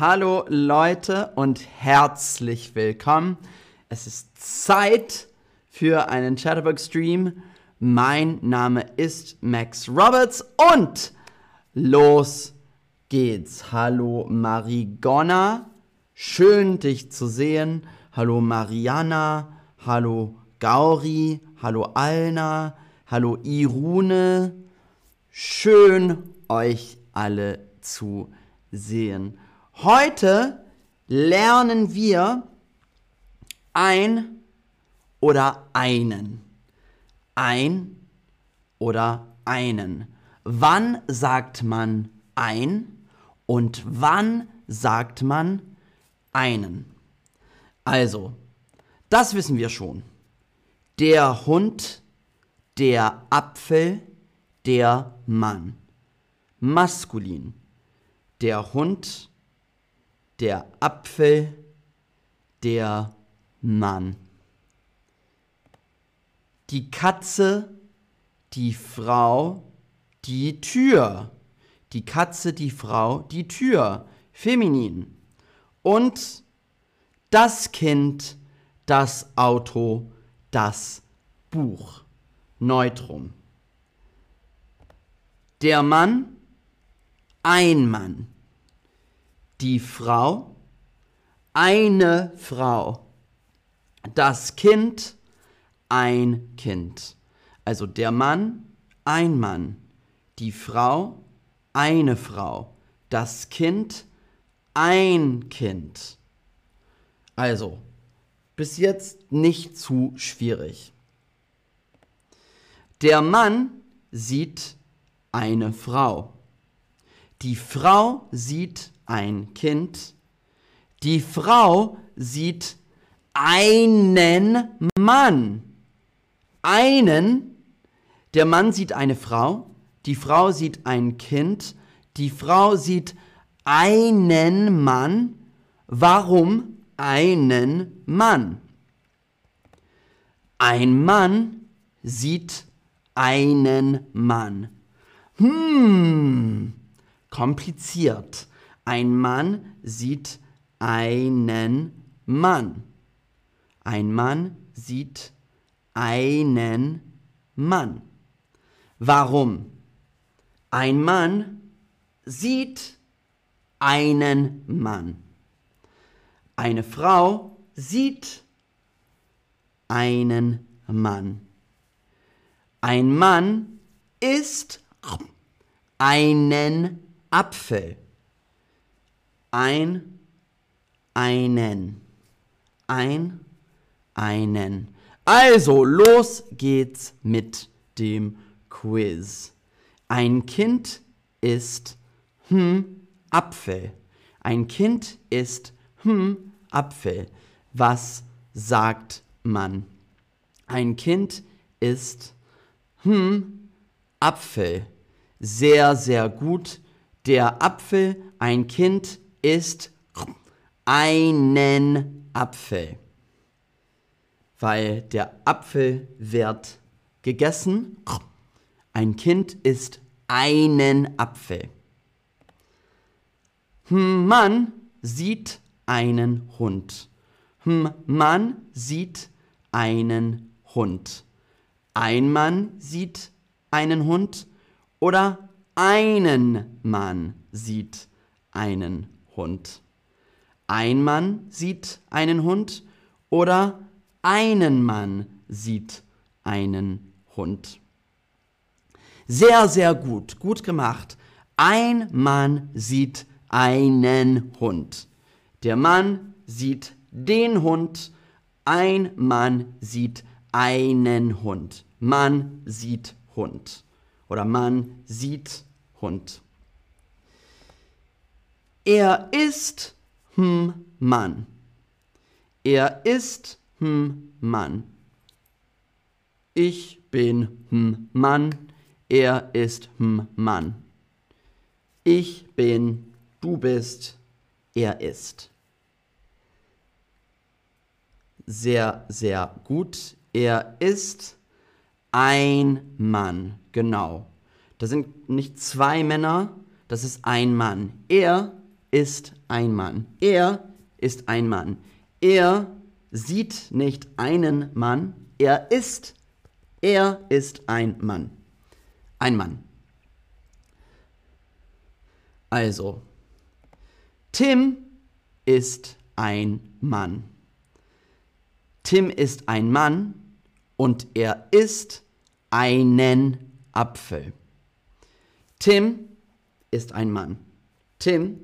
Hallo Leute und herzlich willkommen. Es ist Zeit für einen Chatterbox Stream. Mein Name ist Max Roberts und los geht's. Hallo Marigonna, schön dich zu sehen. Hallo Mariana, hallo Gauri, hallo Alna, hallo Irune. Schön euch alle zu sehen. Heute lernen wir ein oder einen. Ein oder einen. Wann sagt man ein und wann sagt man einen? Also, das wissen wir schon. Der Hund, der Apfel, der Mann. Maskulin. Der Hund, der Apfel, der Mann. Die Katze, die Frau, die Tür. Die Katze, die Frau, die Tür. Feminin. Und das Kind, das Auto, das Buch. Neutrum. Der Mann, ein Mann die Frau, eine Frau, das Kind, ein Kind. Also der Mann, ein Mann, die Frau, eine Frau, das Kind, ein Kind. Also, bis jetzt nicht zu schwierig. Der Mann sieht eine Frau. Die Frau sieht ein Kind. Die Frau sieht einen Mann. Einen. Der Mann sieht eine Frau. Die Frau sieht ein Kind. Die Frau sieht einen Mann. Warum einen Mann? Ein Mann sieht einen Mann. Hm, kompliziert. Ein Mann sieht einen Mann. Ein Mann sieht einen Mann. Warum? Ein Mann sieht einen Mann. Eine Frau sieht einen Mann. Ein Mann isst einen Apfel ein, einen, ein, einen. Also, los geht's mit dem Quiz. Ein Kind ist hm Apfel. Ein Kind ist hm Apfel. Was sagt man? Ein Kind ist hm Apfel. Sehr, sehr gut. Der Apfel, ein Kind isst einen Apfel, weil der Apfel wird gegessen. Ein Kind isst einen Apfel. Man sieht einen Hund. Man sieht einen Hund. Ein Mann sieht einen Hund oder einen Mann sieht einen Hund. Hund. Ein Mann sieht einen Hund oder einen Mann sieht einen Hund. Sehr, sehr gut, gut gemacht. Ein Mann sieht einen Hund. Der Mann sieht den Hund. Ein Mann sieht einen Hund. Mann sieht Hund. Oder Mann sieht Hund. Er ist hm Mann. Er ist hm Mann. Ich bin hm Mann. Er ist hm Mann. Ich bin, du bist, er ist. Sehr, sehr gut. Er ist ein Mann. Genau. Das sind nicht zwei Männer, das ist ein Mann. Er ist ein Mann. Er ist ein Mann. Er sieht nicht einen Mann, er ist, er ist ein Mann. Ein Mann. Also, Tim ist ein Mann. Tim ist ein Mann und er isst einen Apfel. Tim ist ein Mann. Tim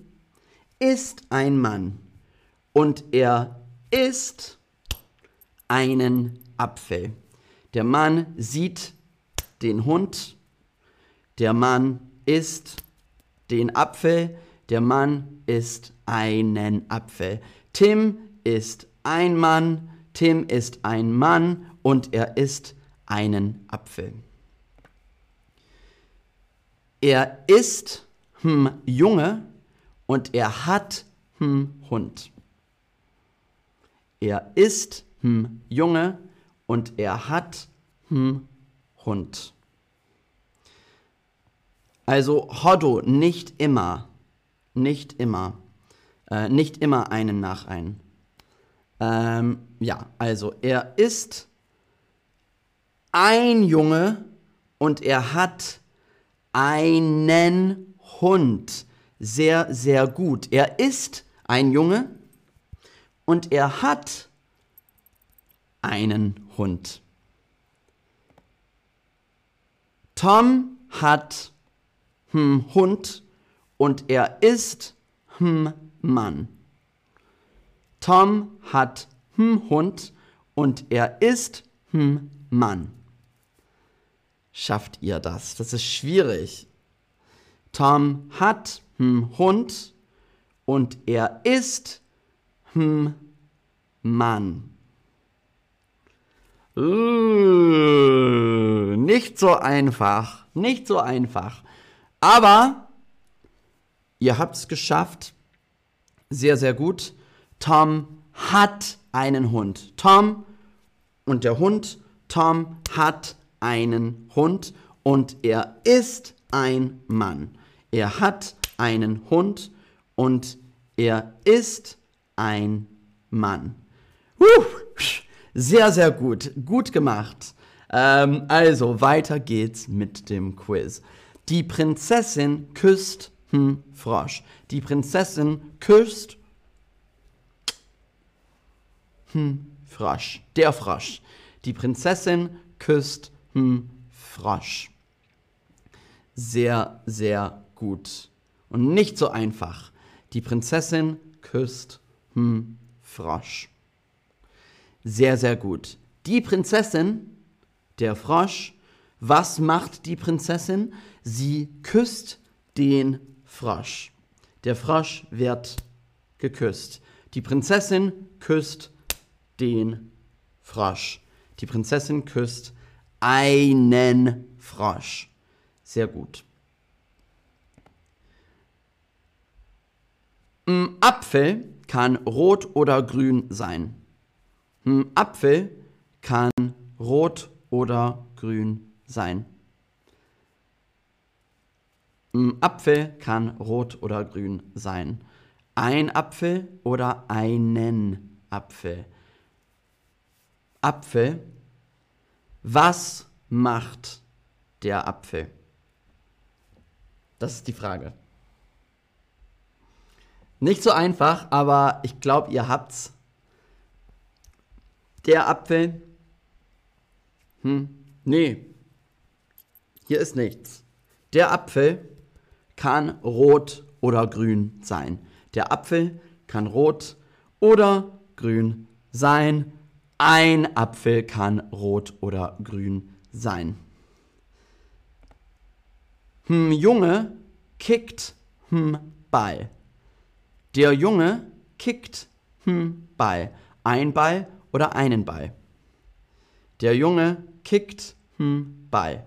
ist ein Mann und er isst einen Apfel. Der Mann sieht den Hund, der Mann isst den Apfel, der Mann isst einen Apfel. Tim ist ein Mann, Tim ist ein Mann und er isst einen Apfel. Er ist hm, Junge und er hat hm, Hund. Er ist hm, Junge und er hat hm, Hund. Also Hoddo nicht immer, nicht immer, äh, nicht immer einen nach einen. Ähm, ja, also er ist ein Junge und er hat einen Hund. Sehr, sehr gut. Er ist ein Junge und er hat einen Hund. Tom hat hm, Hund und er ist hm, Mann. Tom hat hm, Hund und er ist hm, Mann. Schafft ihr das? Das ist schwierig. Tom hat hm, Hund und er ist hm, Mann. Uh, nicht so einfach, nicht so einfach. Aber ihr habt es geschafft. Sehr, sehr gut. Tom hat einen Hund. Tom und der Hund. Tom hat einen Hund und er ist ein Mann. Er hat einen Hund und er ist ein Mann. Uh, sehr, sehr gut. Gut gemacht. Ähm, also, weiter geht's mit dem Quiz. Die Prinzessin küsst hm, Frosch. Die Prinzessin küsst hm, Frosch. Der Frosch. Die Prinzessin küsst hm, Frosch. Sehr, sehr gut. Und nicht so einfach. Die Prinzessin küsst hm, Frosch. Sehr, sehr gut. Die Prinzessin, der Frosch, was macht die Prinzessin? Sie küsst den Frosch. Der Frosch wird geküsst. Die Prinzessin küsst den Frosch. Die Prinzessin küsst einen Frosch. Sehr gut. Ein Apfel kann rot oder grün sein. Ein Apfel kann rot oder grün sein. Ein Apfel kann rot oder grün sein. Ein Apfel oder einen Apfel. Apfel. Was macht der Apfel? Das ist die Frage. Nicht so einfach, aber ich glaube, ihr habt's. Der Apfel. Hm, nee. Hier ist nichts. Der Apfel kann rot oder grün sein. Der Apfel kann rot oder grün sein. Ein Apfel kann rot oder grün sein. Hm, Junge kickt hm, Ball. Der Junge kickt hm, Ball. Ein Ball oder einen Ball. Der Junge kickt hm, Ball.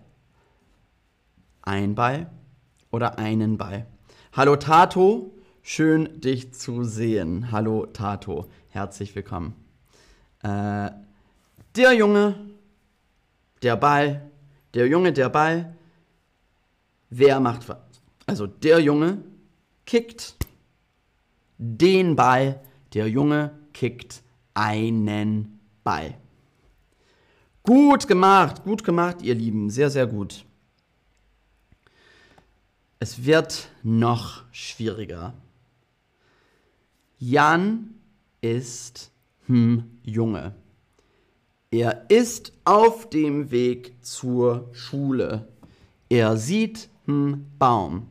Ein Ball oder einen Ball. Hallo Tato, schön dich zu sehen. Hallo Tato, herzlich willkommen. Äh, der Junge, der Ball, der Junge, der Ball. Wer macht was? Also der Junge kickt den Ball. Der Junge kickt einen Ball. Gut gemacht, gut gemacht, ihr Lieben. Sehr, sehr gut. Es wird noch schwieriger. Jan ist hm Junge. Er ist auf dem Weg zur Schule. Er sieht hm Baum.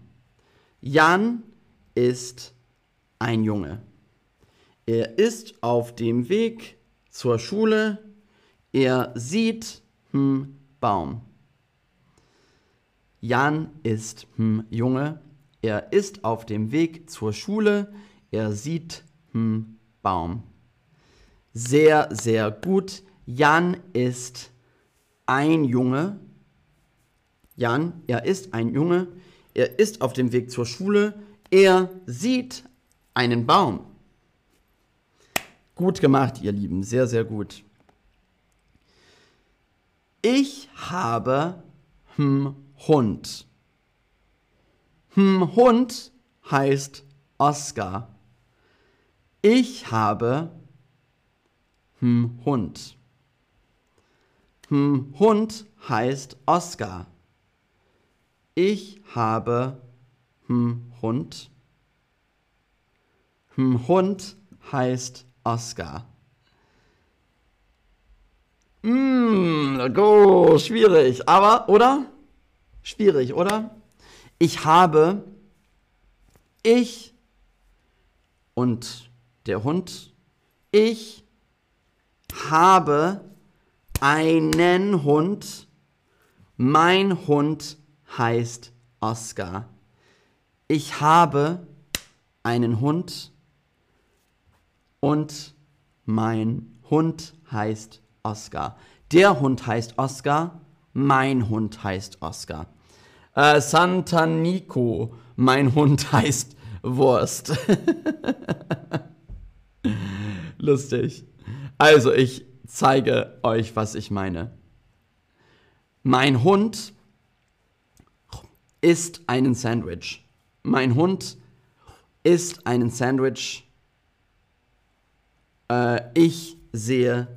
Jan ist ein Junge. Er ist auf dem Weg zur Schule. Er sieht hm Baum. Jan ist hm Junge. Er ist auf dem Weg zur Schule. Er sieht hm Baum. Sehr, sehr gut. Jan ist ein Junge. Jan, er ist ein Junge. Er ist auf dem Weg zur Schule. Er sieht einen Baum. Gut gemacht, ihr Lieben. Sehr, sehr gut. Ich habe hm Hund. Hm Hund heißt Oscar. Ich habe hm Hund. Hm Hund heißt Oscar. Ich habe hm Hund. Hm Hund heißt Oscar. Mmh, oh, schwierig, aber, oder? Schwierig, oder? Ich habe, ich und der Hund, ich habe einen Hund, mein Hund heißt Oscar. Ich habe einen Hund und mein Hund heißt Oscar. Der Hund heißt Oscar, mein Hund heißt Oscar. Äh, Santa Nico, mein Hund heißt Wurst. Lustig. Also, ich zeige euch, was ich meine. Mein Hund isst einen Sandwich. Mein Hund isst einen Sandwich. Äh, ich sehe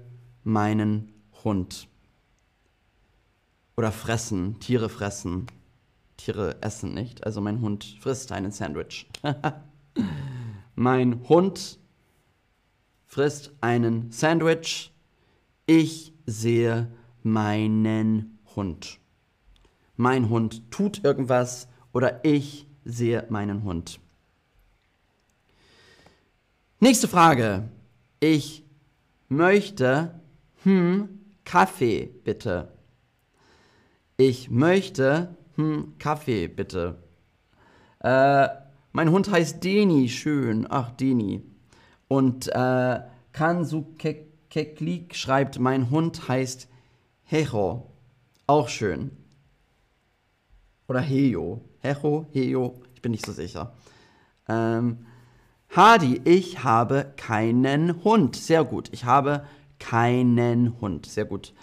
meinen Hund. Oder fressen, Tiere fressen. Tiere essen nicht, also mein Hund frisst einen Sandwich. mein Hund frisst einen Sandwich. Ich sehe meinen Hund. Mein Hund tut irgendwas oder ich sehe meinen Hund. Nächste Frage. Ich möchte hm, Kaffee bitte. Ich möchte hm, Kaffee bitte. Äh, mein Hund heißt Deni, schön. Ach, Deni. Und äh, Kansu Keklik schreibt, mein Hund heißt Hecho. Auch schön. Oder Heyo. Hecho, Heyo, ich bin nicht so sicher. Ähm, Hadi, ich habe keinen Hund. Sehr gut. Ich habe keinen Hund. Sehr gut.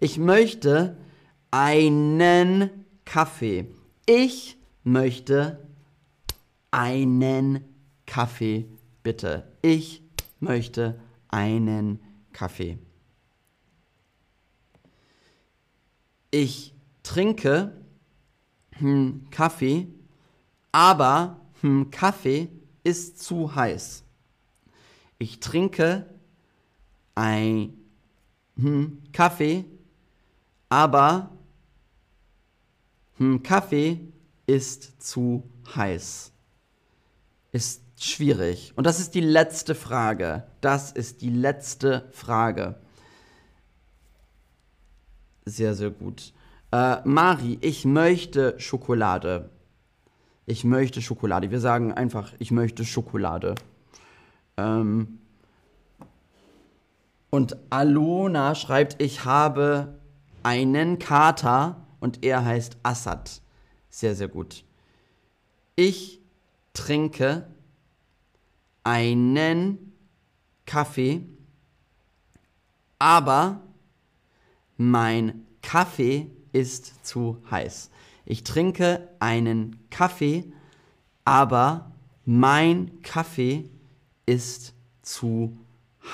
Ich möchte einen Kaffee. Ich möchte einen Kaffee, bitte. Ich möchte einen Kaffee. Ich trinke hm, Kaffee, aber hm, Kaffee ist zu heiß. Ich trinke ein hm, Kaffee, aber hm, Kaffee ist zu heiß. Ist schwierig. Und das ist die letzte Frage. Das ist die letzte Frage. Sehr, sehr gut. Äh, Mari, ich möchte Schokolade. Ich möchte Schokolade. Wir sagen einfach, ich möchte Schokolade. Ähm, und Alona schreibt, ich habe einen Kater und er heißt Assad. Sehr, sehr gut. Ich trinke einen Kaffee, aber mein Kaffee ist zu heiß. Ich trinke einen Kaffee, aber mein Kaffee ist zu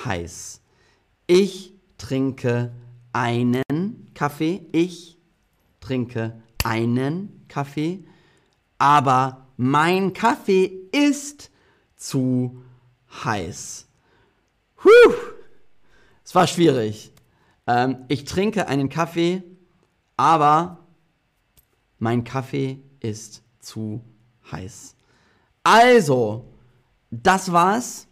heiß. Ich trinke einen Kaffee. Ich trinke einen Kaffee. Aber mein Kaffee ist zu heiß. Puh, es war schwierig. Ähm, ich trinke einen Kaffee, aber mein Kaffee ist zu heiß. Also, das war's.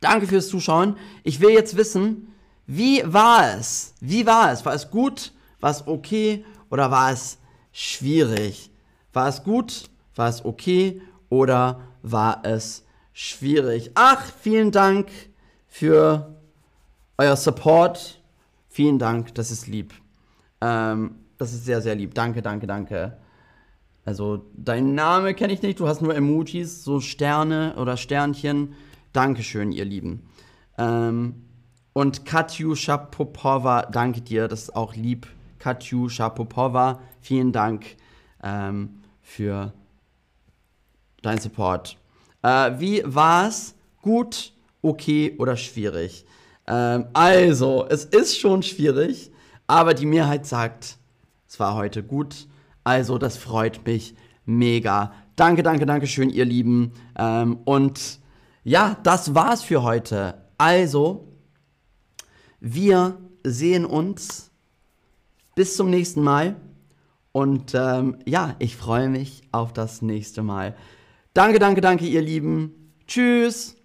Danke fürs Zuschauen. Ich will jetzt wissen, wie war es? Wie war es? War es gut? War es okay? Oder war es schwierig? War es gut? War es okay? Oder war es schwierig? Ach, vielen Dank für euer Support. Vielen Dank, das ist lieb. Ähm, das ist sehr, sehr lieb. Danke, danke, danke. Also, dein Name kenne ich nicht, du hast nur Emojis, so Sterne oder Sternchen. Dankeschön, ihr Lieben. Ähm, und Katjuscha Popova, danke dir, das ist auch lieb. Katjuscha Popova, vielen Dank ähm, für deinen Support. Äh, wie war's? Gut, okay oder schwierig? Ähm, also, es ist schon schwierig, aber die Mehrheit sagt, es war heute gut. Also, das freut mich mega. Danke, danke, danke schön, ihr Lieben. Ähm, und ja, das war's für heute. Also, wir sehen uns. Bis zum nächsten Mal. Und ähm, ja, ich freue mich auf das nächste Mal. Danke, danke, danke, ihr Lieben. Tschüss.